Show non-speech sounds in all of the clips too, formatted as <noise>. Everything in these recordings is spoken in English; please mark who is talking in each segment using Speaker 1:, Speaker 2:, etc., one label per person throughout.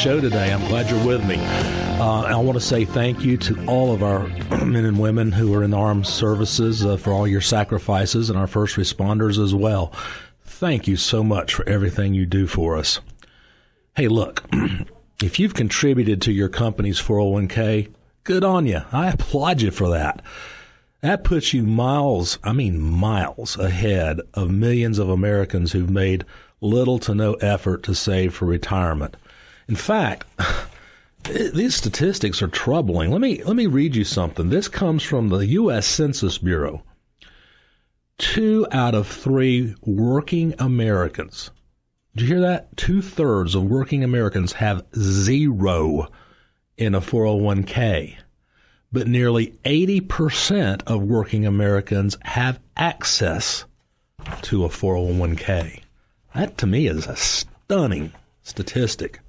Speaker 1: show today. I'm glad you're with me. Uh, I want to say thank you to all of our <clears throat> men and women who are in the armed services uh, for all your sacrifices and our first responders as well. Thank you so much for everything you do for us. Hey, look, <clears throat> if you've contributed to your company's 401k, good on you. I applaud you for that. That puts you miles, I mean miles ahead of millions of Americans who've made little to no effort to save for retirement. In fact, these statistics are troubling. Let me let me read you something. This comes from the US Census Bureau. 2 out of 3 working Americans. Did you hear that? Two thirds of working Americans have zero in a 401k but nearly 80% of working Americans have access to a 401k. That to me is a stunning statistic.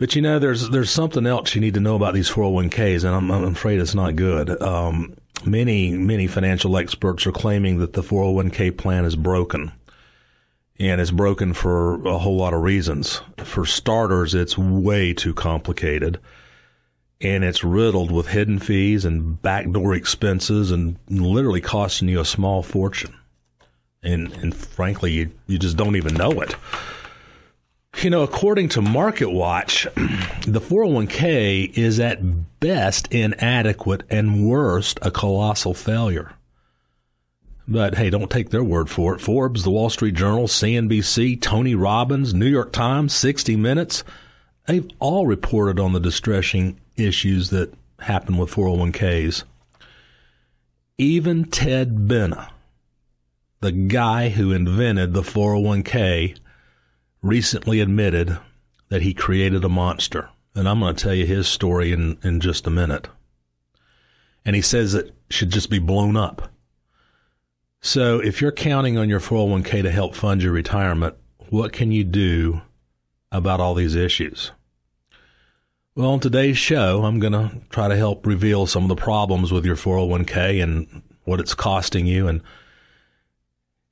Speaker 1: But you know, there's there's something else you need to know about these 401ks, and I'm, I'm afraid it's not good. Um, many many financial experts are claiming that the 401k plan is broken, and it's broken for a whole lot of reasons. For starters, it's way too complicated and it's riddled with hidden fees and backdoor expenses and literally costing you a small fortune. And, and frankly, you, you just don't even know it. You know, according to Market Watch, <clears throat> the 401k is at best inadequate and worst a colossal failure. But hey, don't take their word for it. Forbes, the Wall Street Journal, CNBC, Tony Robbins, New York Times, 60 Minutes, they've all reported on the distressing issues that happen with 401ks. Even Ted Benna, the guy who invented the 401k, recently admitted that he created a monster. And I'm going to tell you his story in, in just a minute. And he says it should just be blown up. So if you're counting on your 401k to help fund your retirement, what can you do about all these issues? Well, on today's show, I'm going to try to help reveal some of the problems with your 401k and what it's costing you and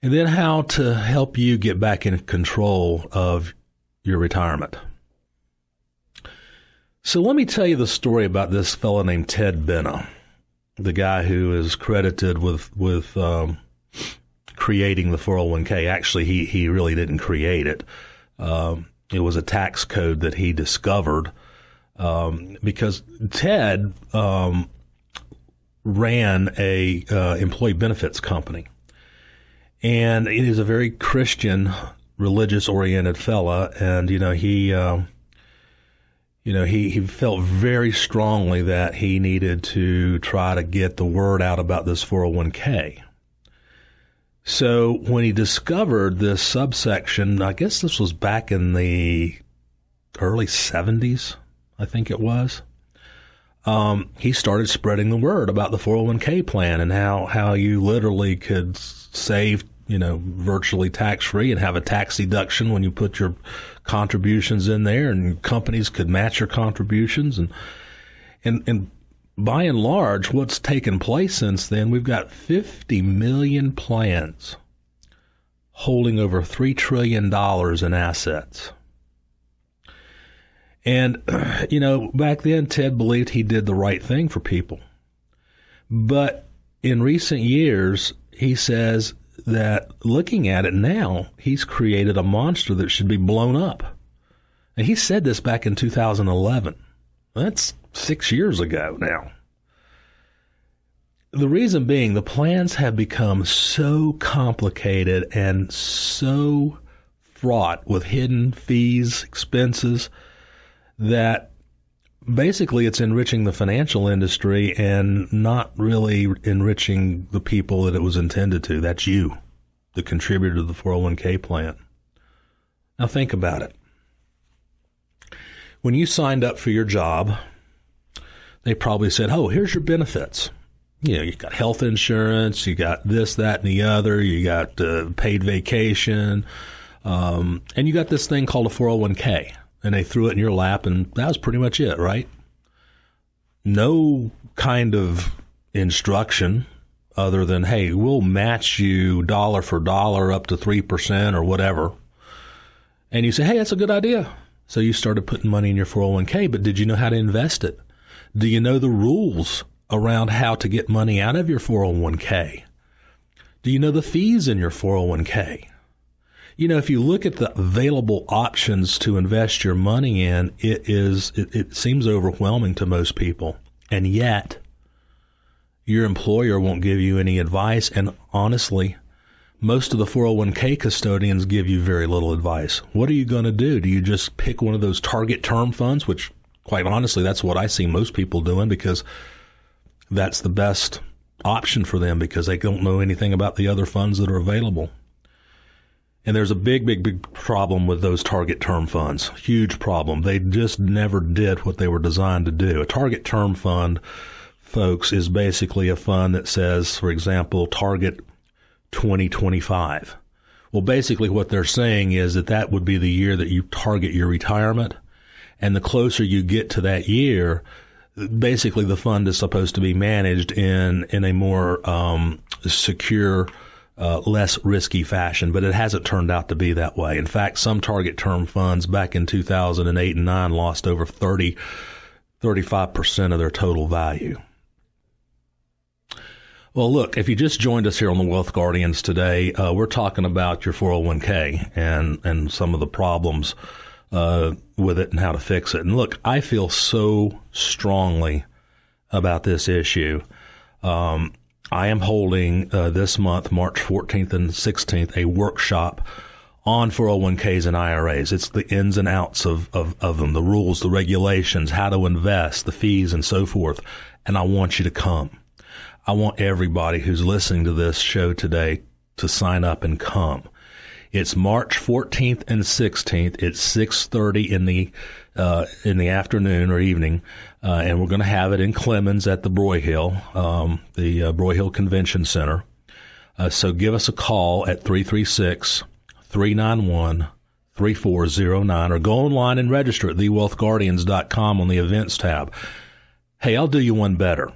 Speaker 1: and then how to help you get back in control of your retirement. So let me tell you the story about this fellow named Ted Benna, the guy who is credited with with um, creating the 401k. Actually, he he really didn't create it. Um, it was a tax code that he discovered um, because Ted um, ran a uh, employee benefits company, and he is a very Christian, religious oriented fella, and you know he. Uh, you know, he, he felt very strongly that he needed to try to get the word out about this 401k. So when he discovered this subsection, I guess this was back in the early 70s, I think it was. Um, he started spreading the word about the 401k plan and how, how you literally could save, you know, virtually tax free and have a tax deduction when you put your contributions in there and companies could match your contributions and, and, and by and large, what's taken place since then, we've got 50 million plans holding over $3 trillion in assets. And, <clears throat> you know, back then, Ted believed he did the right thing for people. But in recent years, he says that looking at it now, he's created a monster that should be blown up. And he said this back in 2011. That's six years ago now. The reason being, the plans have become so complicated and so fraught with hidden fees, expenses, that basically it's enriching the financial industry and not really enriching the people that it was intended to. That's you, the contributor to the 401k plan. Now think about it. When you signed up for your job, they probably said, Oh, here's your benefits. You know, you got health insurance, you got this, that, and the other, you got uh, paid vacation, um, and you got this thing called a 401k and they threw it in your lap, and that was pretty much it, right? No kind of instruction other than, hey, we'll match you dollar for dollar up to 3% or whatever. And you say, hey, that's a good idea. So you started putting money in your 401k, but did you know how to invest it? Do you know the rules around how to get money out of your 401k? Do you know the fees in your 401k? You know, if you look at the available options to invest your money in, it is, it, it seems overwhelming to most people. And yet, your employer won't give you any advice. And honestly, most of the 401k custodians give you very little advice. What are you going to do? Do you just pick one of those target term funds, which quite honestly, that's what I see most people doing because that's the best option for them because they don't know anything about the other funds that are available. And there's a big, big, big problem with those target term funds. Huge problem. They just never did what they were designed to do. A target term fund, folks, is basically a fund that says, for example, target 2025. Well, basically what they're saying is that that would be the year that you target your retirement. And the closer you get to that year, basically the fund is supposed to be managed in, in a more, um, secure, uh, less risky fashion, but it hasn't turned out to be that way. In fact, some target term funds back in 2008 and 9 lost over 30, 35% of their total value. Well, look, if you just joined us here on the Wealth Guardians today, uh, we're talking about your 401k and, and some of the problems uh, with it and how to fix it. And look, I feel so strongly about this issue. Um, I am holding uh, this month, March 14th and 16th, a workshop on 401ks and IRAs. It's the ins and outs of, of, of them, the rules, the regulations, how to invest, the fees, and so forth. And I want you to come. I want everybody who's listening to this show today to sign up and come. It's March 14th and 16th. It's 6:30 in the uh, in the afternoon or evening, uh, and we're going to have it in Clemmons at the Broyhill, um, the uh, Broyhill Convention Center. Uh, so give us a call at 336 391 3409 or go online and register at thewealthguardians.com on the events tab. Hey, I'll do you one better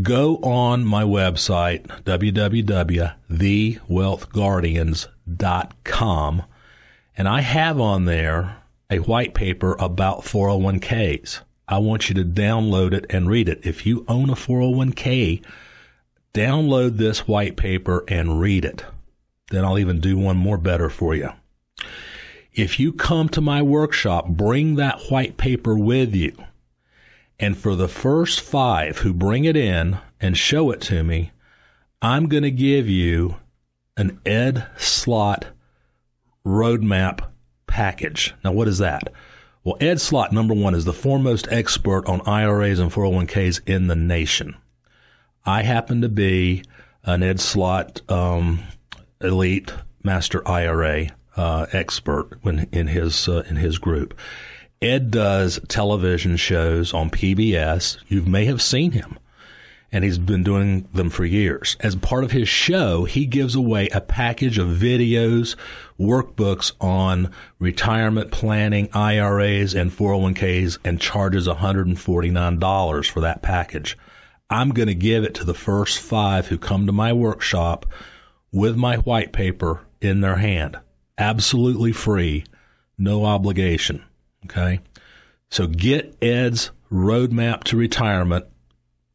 Speaker 1: go on my website, www.thewealthguardians.com, and I have on there a white paper about 401ks. I want you to download it and read it. If you own a 401k, download this white paper and read it. Then I'll even do one more better for you. If you come to my workshop, bring that white paper with you and for the first five who bring it in and show it to me, I'm going to give you an Ed Slott roadmap package. Now, what is that? Well, Ed Slott, number one, is the foremost expert on IRAs and 401ks in the nation. I happen to be an Ed Slott um, elite master IRA uh, expert when in his uh, in his group. Ed does television shows on PBS. You may have seen him, and he's been doing them for years. As part of his show, he gives away a package of videos, workbooks on retirement planning, IRAs, and 401ks, and charges $149 for that package. I'm going to give it to the first five who come to my workshop with my white paper in their hand. Absolutely free, no obligation. Okay. So get Ed's roadmap to retirement.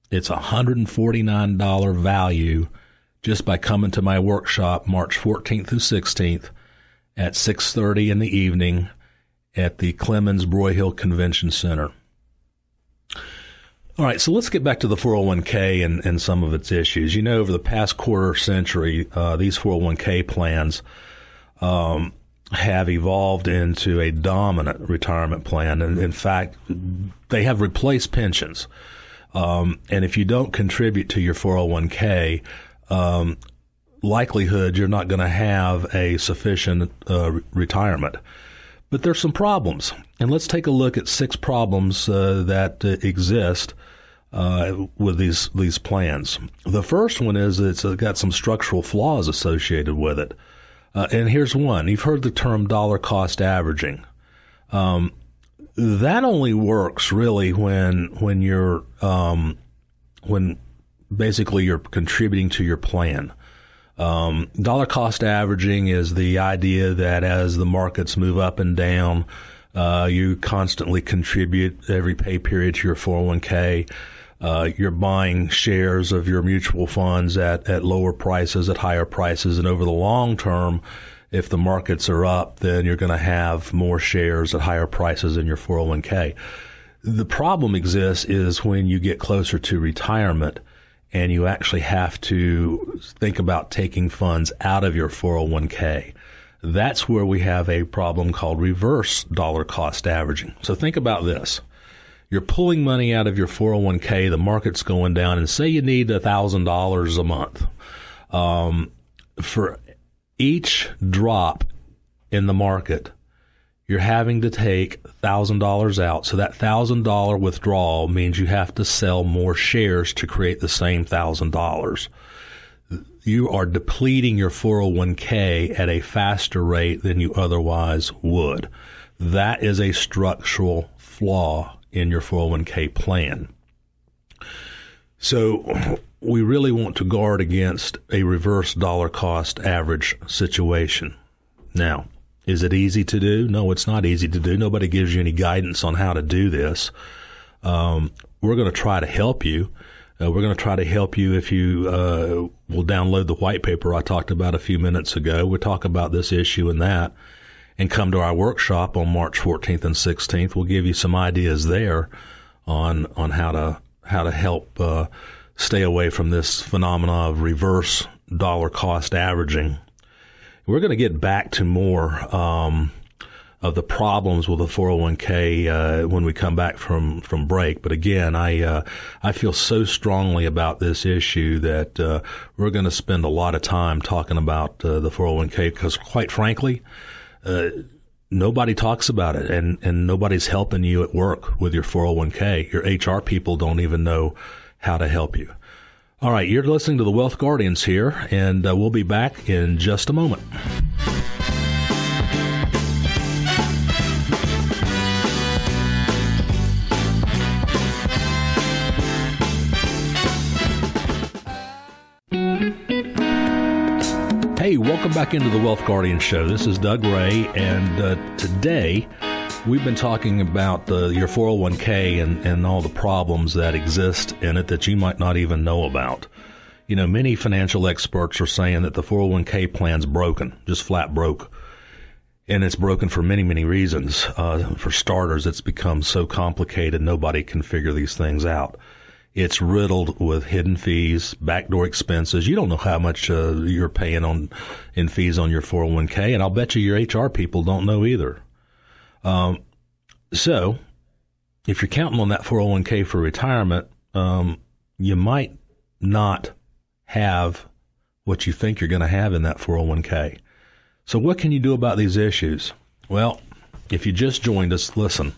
Speaker 1: It's a $149 value just by coming to my workshop March 14th through 16th at 6:30 in the evening at the Clemmons Broyhill Convention Center. All right, so let's get back to the 401k and, and some of its issues. You know, over the past quarter century, uh, these 401k plans um, have evolved into a dominant retirement plan. And in fact, they have replaced pensions. Um, and if you don't contribute to your 401k, um, likelihood you're not going to have a sufficient uh, retirement. But there's some problems, and let's take a look at six problems uh, that uh, exist uh, with these these plans. The first one is it's got some structural flaws associated with it. Uh, and here's one. You've heard the term dollar cost averaging. Um, that only works really when when you're um, when basically you're contributing to your plan. Um, dollar cost averaging is the idea that as the markets move up and down, Uh, you constantly contribute every pay period to your 401k. Uh, you're buying shares of your mutual funds at, at lower prices, at higher prices, and over the long term, if the markets are up, then you're going to have more shares at higher prices in your 401k. The problem exists is when you get closer to retirement and you actually have to think about taking funds out of your 401k. That's where we have a problem called reverse dollar cost averaging. So think about this. You're pulling money out of your 401k, the market's going down, and say you need $1,000 a month. Um, for each drop in the market, you're having to take $1,000 out. So that $1,000 withdrawal means you have to sell more shares to create the same $1,000 you are depleting your 401k at a faster rate than you otherwise would. That is a structural flaw in your 401k plan. So we really want to guard against a reverse dollar cost average situation. Now, is it easy to do? No, it's not easy to do. Nobody gives you any guidance on how to do this. Um, we're going to try to help you. Uh, we're going to try to help you if you uh, will download the white paper I talked about a few minutes ago. We'll talk about this issue and that and come to our workshop on March 14th and 16th. We'll give you some ideas there on on how to how to help uh, stay away from this phenomena of reverse dollar cost averaging. We're going to get back to more um, of the problems with the 401k uh, when we come back from from break. But again, I uh, I feel so strongly about this issue that uh, we're going to spend a lot of time talking about uh, the 401k because, quite frankly. Uh, nobody talks about it and, and nobody's helping you at work with your 401k. Your HR people don't even know how to help you. All right, you're listening to the Wealth Guardians here, and uh, we'll be back in just a moment. Hey, welcome back into the Wealth Guardian Show. This is Doug Ray, and uh, today we've been talking about uh, your 401k and, and all the problems that exist in it that you might not even know about. You know, many financial experts are saying that the 401k plan's broken, just flat broke. And it's broken for many, many reasons. Uh, for starters, it's become so complicated, nobody can figure these things out. It's riddled with hidden fees, backdoor expenses. You don't know how much uh, you're paying on in fees on your 401k, and I'll bet you your HR people don't know either. Um, so, if you're counting on that 401k for retirement, um, you might not have what you think you're going to have in that 401k. So, what can you do about these issues? Well, if you just joined us, listen.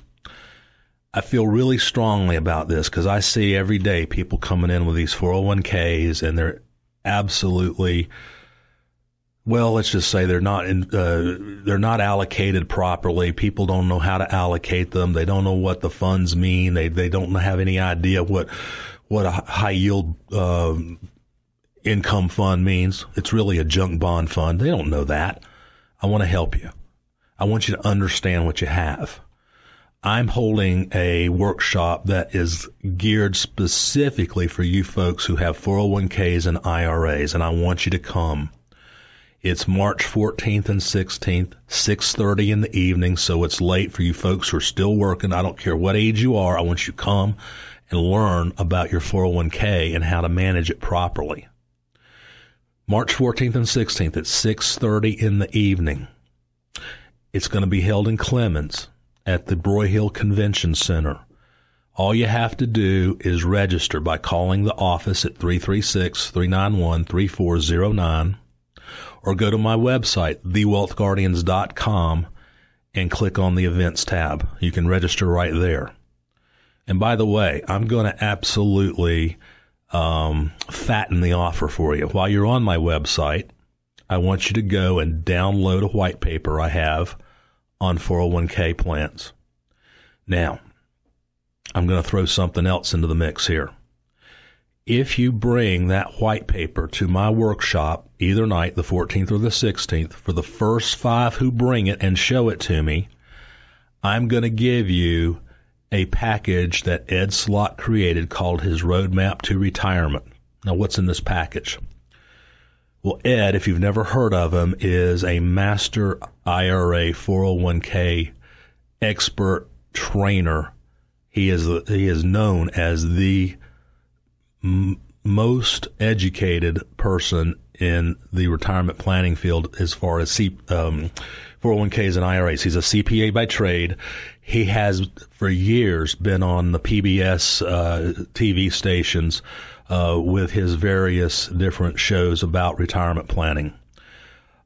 Speaker 1: I feel really strongly about this because I see every day people coming in with these 401ks and they're absolutely well, let's just say they're not in, uh, they're not allocated properly. People don't know how to allocate them. They don't know what the funds mean. They they don't have any idea what what a high yield uh, income fund means. It's really a junk bond fund. They don't know that. I want to help you. I want you to understand what you have. I'm holding a workshop that is geared specifically for you folks who have 401ks and IRAs, and I want you to come. It's March 14th and 16th, 6:30 in the evening, so it's late for you folks who are still working. I don't care what age you are. I want you to come and learn about your 401k and how to manage it properly. March 14th and 16th at 6:30 in the evening. It's going to be held in Clemmons at the Broyhill Convention Center. All you have to do is register by calling the office at 336 391 3409 or go to my website, thewealthguardians.com, and click on the events tab. You can register right there. And by the way, I'm going to absolutely um, fatten the offer for you. While you're on my website, I want you to go and download a white paper I have on 401k plans. Now, I'm going to throw something else into the mix here. If you bring that white paper to my workshop either night, the 14th or the 16th, for the first five who bring it and show it to me, I'm going to give you a package that Ed Slott created called his Roadmap to Retirement. Now, what's in this package? Well, Ed, if you've never heard of him, is a master IRA 401k expert trainer. He is he is known as the m- most educated person in the retirement planning field as far as C, um, 401ks and IRAs. He's a CPA by trade. He has for years been on the PBS uh, TV stations uh, with his various different shows about retirement planning.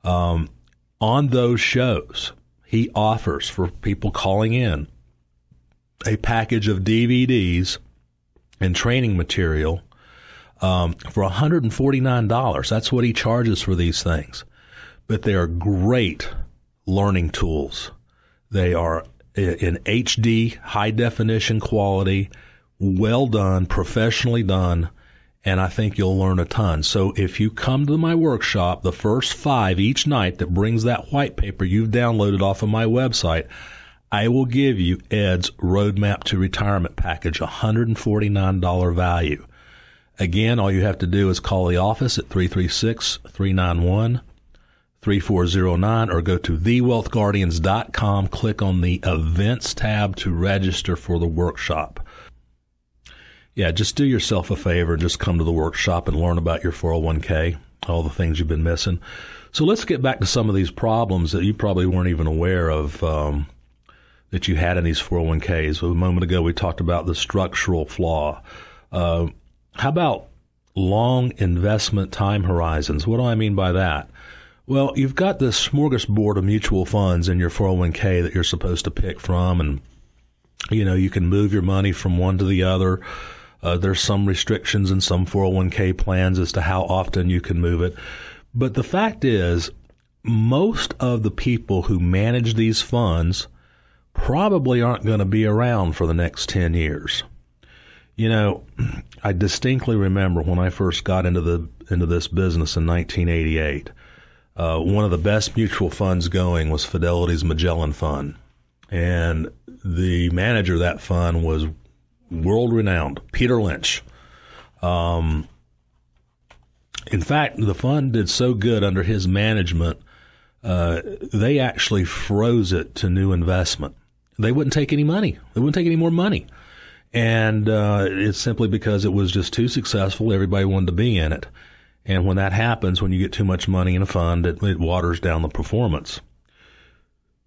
Speaker 1: Um, on those shows, he offers for people calling in a package of DVDs and training material um, for $149. That's what he charges for these things. But they are great learning tools. They are in HD, high definition quality, well done, professionally done, and I think you'll learn a ton. So if you come to my workshop, the first five each night that brings that white paper you've downloaded off of my website, I will give you Ed's Roadmap to Retirement package, $149 value. Again, all you have to do is call the office at 336 391 3409 or go to thewealthguardians.com, click on the events tab to register for the workshop. Yeah, just do yourself a favor, and just come to the workshop and learn about your 401k, all the things you've been missing. So let's get back to some of these problems that you probably weren't even aware of um, that you had in these 401ks. A moment ago, we talked about the structural flaw. Uh, how about long investment time horizons? What do I mean by that? Well, you've got this smorgasbord of mutual funds in your 401k that you're supposed to pick from, and you know you can move your money from one to the other. Uh, there's some restrictions in some 401k plans as to how often you can move it, but the fact is, most of the people who manage these funds probably aren't going to be around for the next 10 years. You know, I distinctly remember when I first got into the into this business in 1988 uh, one of the best mutual funds going was Fidelity's Magellan Fund. And the manager of that fund was world renowned, Peter Lynch. Um, in fact, the fund did so good under his management, uh, they actually froze it to new investment. They wouldn't take any money. They wouldn't take any more money. And uh, it's simply because it was just too successful. Everybody wanted to be in it. And when that happens, when you get too much money in a fund, it, it waters down the performance.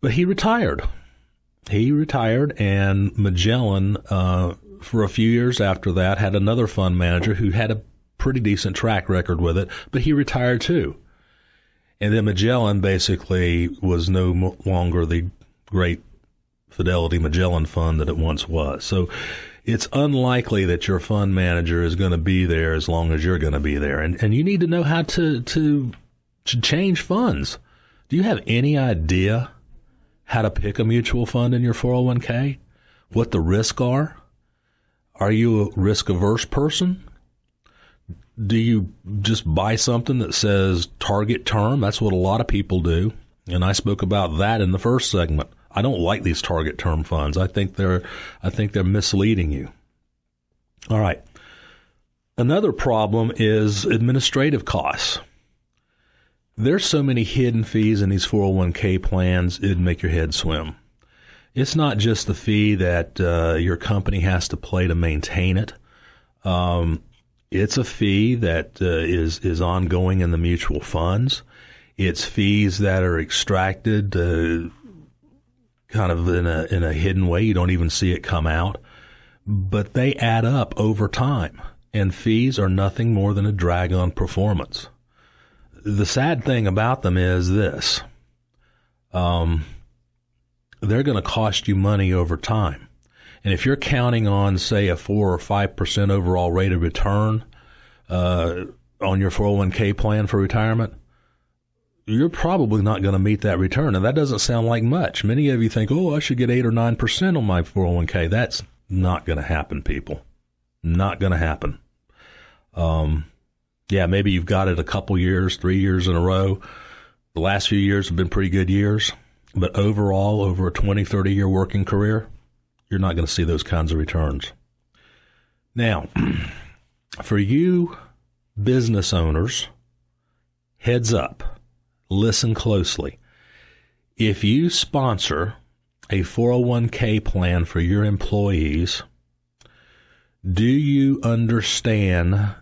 Speaker 1: But he retired. He retired, and Magellan, uh, for a few years after that, had another fund manager who had a pretty decent track record with it, but he retired too. And then Magellan basically was no longer the great Fidelity Magellan fund that it once was. So it's unlikely that your fund manager is going to be there as long as you're going to be there. And, and you need to know how to, to, to change funds. Do you have any idea how to pick a mutual fund in your 401k? What the risks are? Are you a risk averse person? Do you just buy something that says target term? That's what a lot of people do. And I spoke about that in the first segment. I don't like these target term funds. I think they're I think they're misleading you. All right. Another problem is administrative costs. There's so many hidden fees in these 401k plans, it'd make your head swim. It's not just the fee that uh, your company has to pay to maintain it. Um, it's a fee that uh, is is ongoing in the mutual funds. It's fees that are extracted uh, kind of in a in a hidden way. You don't even see it come out, but they add up over time, and fees are nothing more than a drag on performance. The sad thing about them is this: um, they're going to cost you money over time, and if you're counting on, say, a four or five percent overall rate of return uh, on your 401k plan for retirement you're probably not going to meet that return. And that doesn't sound like much. Many of you think, oh, I should get 8 or 9% on my 401k. That's not going to happen, people. Not going to happen. Um, yeah, maybe you've got it a couple years, three years in a row. The last few years have been pretty good years. But overall, over a 20, 30 year working career, you're not going to see those kinds of returns. Now, <clears throat> for you business owners, heads up, listen closely. If you sponsor a 401k plan for your employees, do you understand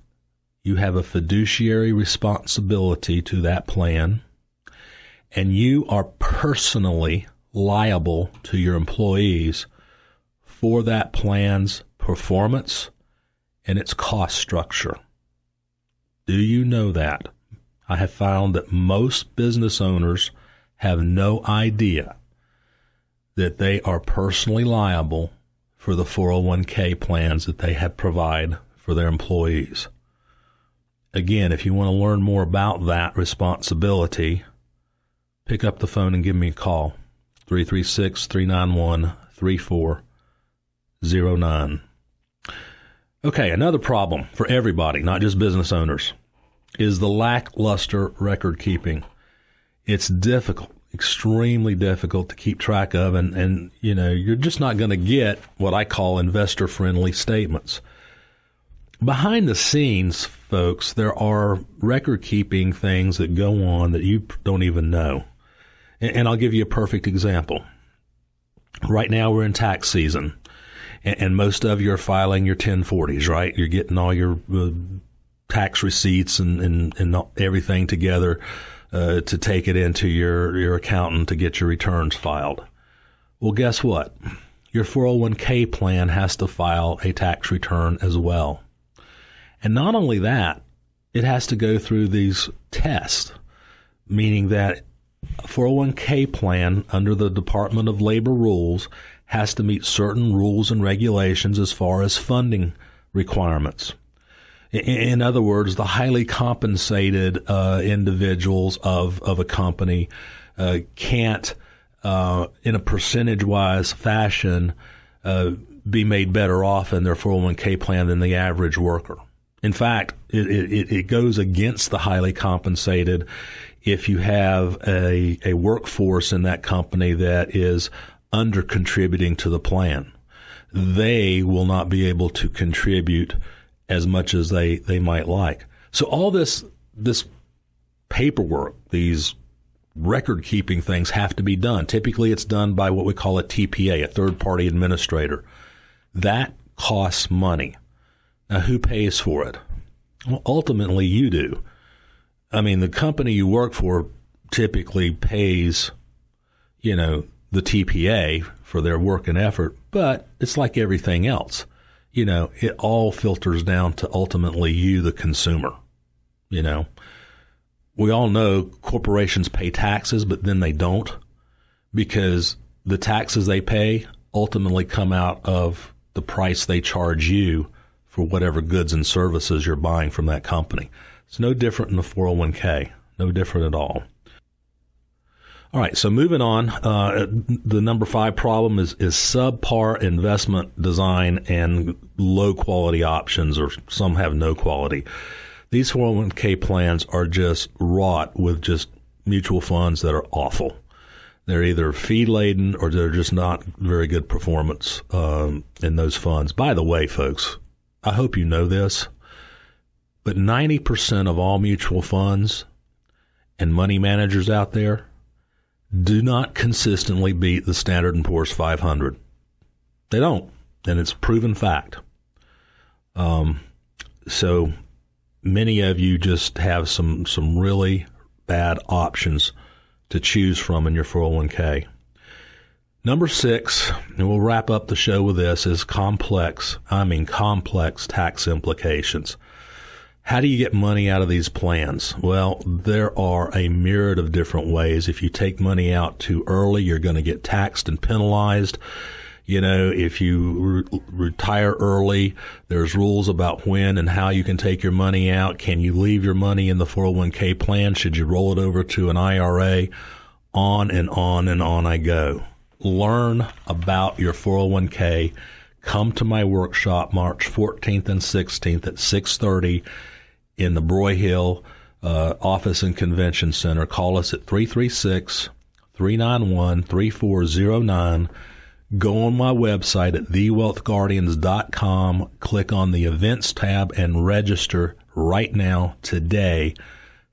Speaker 1: you have a fiduciary responsibility to that plan and you are personally liable to your employees for that plan's performance and its cost structure? Do you know that? I have found that most business owners have no idea that they are personally liable for the 401k plans that they have provide for their employees. Again, if you want to learn more about that responsibility, pick up the phone and give me a call. 336 391 3409. Okay, another problem for everybody, not just business owners, is the lackluster record keeping. It's difficult, extremely difficult to keep track of, and, and you know, you're just not going to get what I call investor friendly statements. Behind the scenes, folks, there are record keeping things that go on that you don't even know. And, and I'll give you a perfect example. Right now, we're in tax season and, most of you are filing your 1040s, right? You're getting all your uh, tax receipts and, and, and everything together uh, to take it into your, your accountant to get your returns filed. Well, guess what? Your 401k plan has to file a tax return as well. And not only that, it has to go through these tests, meaning that a 401k plan under the Department of Labor rules has to meet certain rules and regulations as far as funding requirements. In other words, the highly compensated uh, individuals of, of a company uh, can't, uh, in a percentage wise fashion, uh, be made better off in their 401k plan than the average worker. In fact, it, it, it goes against the highly compensated if you have a, a workforce in that company that is under contributing to the plan. They will not be able to contribute as much as they, they might like. So all this, this paperwork, these record keeping things have to be done. Typically it's done by what we call a TPA, a third party administrator. That costs money. Now who pays for it? Well, ultimately you do. I mean, the company you work for typically pays, you know, the TPA for their work and effort, but it's like everything else. You know, it all filters down to ultimately you, the consumer. You know, we all know corporations pay taxes, but then they don't because the taxes they pay ultimately come out of the price they charge you for whatever goods and services you're buying from that company. It's no different in the 401k, no different at all. All right, so moving on, uh, the number five problem is is subpar investment design and low quality options, or some have no quality. These 401k plans are just wrought with just mutual funds that are awful. They're either fee laden or they're just not very good performance um, in those funds. By the way, folks, I hope you know this, but 90% of all mutual funds and money managers out there do not consistently beat the Standard and Poor's 500. They don't, and it's proven fact. Um, so many of you just have some some really bad options to choose from in your 401k. Number six, and we'll wrap up the show with this, is complex, I mean complex tax implications. How do you get money out of these plans? Well, there are a myriad of different ways. If you take money out too early, you're going to get taxed and penalized. You know, if you re- retire early, there's rules about when and how you can take your money out. Can you leave your money in the 401k plan? Should you roll it over to an IRA? On and on and on I go. Learn about your 401k. Come to my workshop March 14th and 16th at 630 in the Broyhill uh, Office and Convention Center. Call us at 336 391 3409. Go on my website at thewealthguardians.com, click on the events tab, and register right now today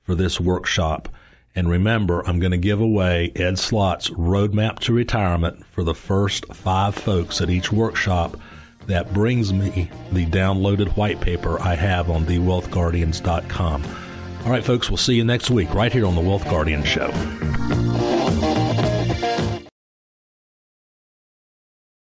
Speaker 1: for this workshop. And remember, I'm going to give away Ed Slott's Roadmap to Retirement for the first five folks at each workshop. That brings me the downloaded white paper I have on thewealthguardians.com. All right, folks, we'll see you next week right here on The Wealth Guardian Show.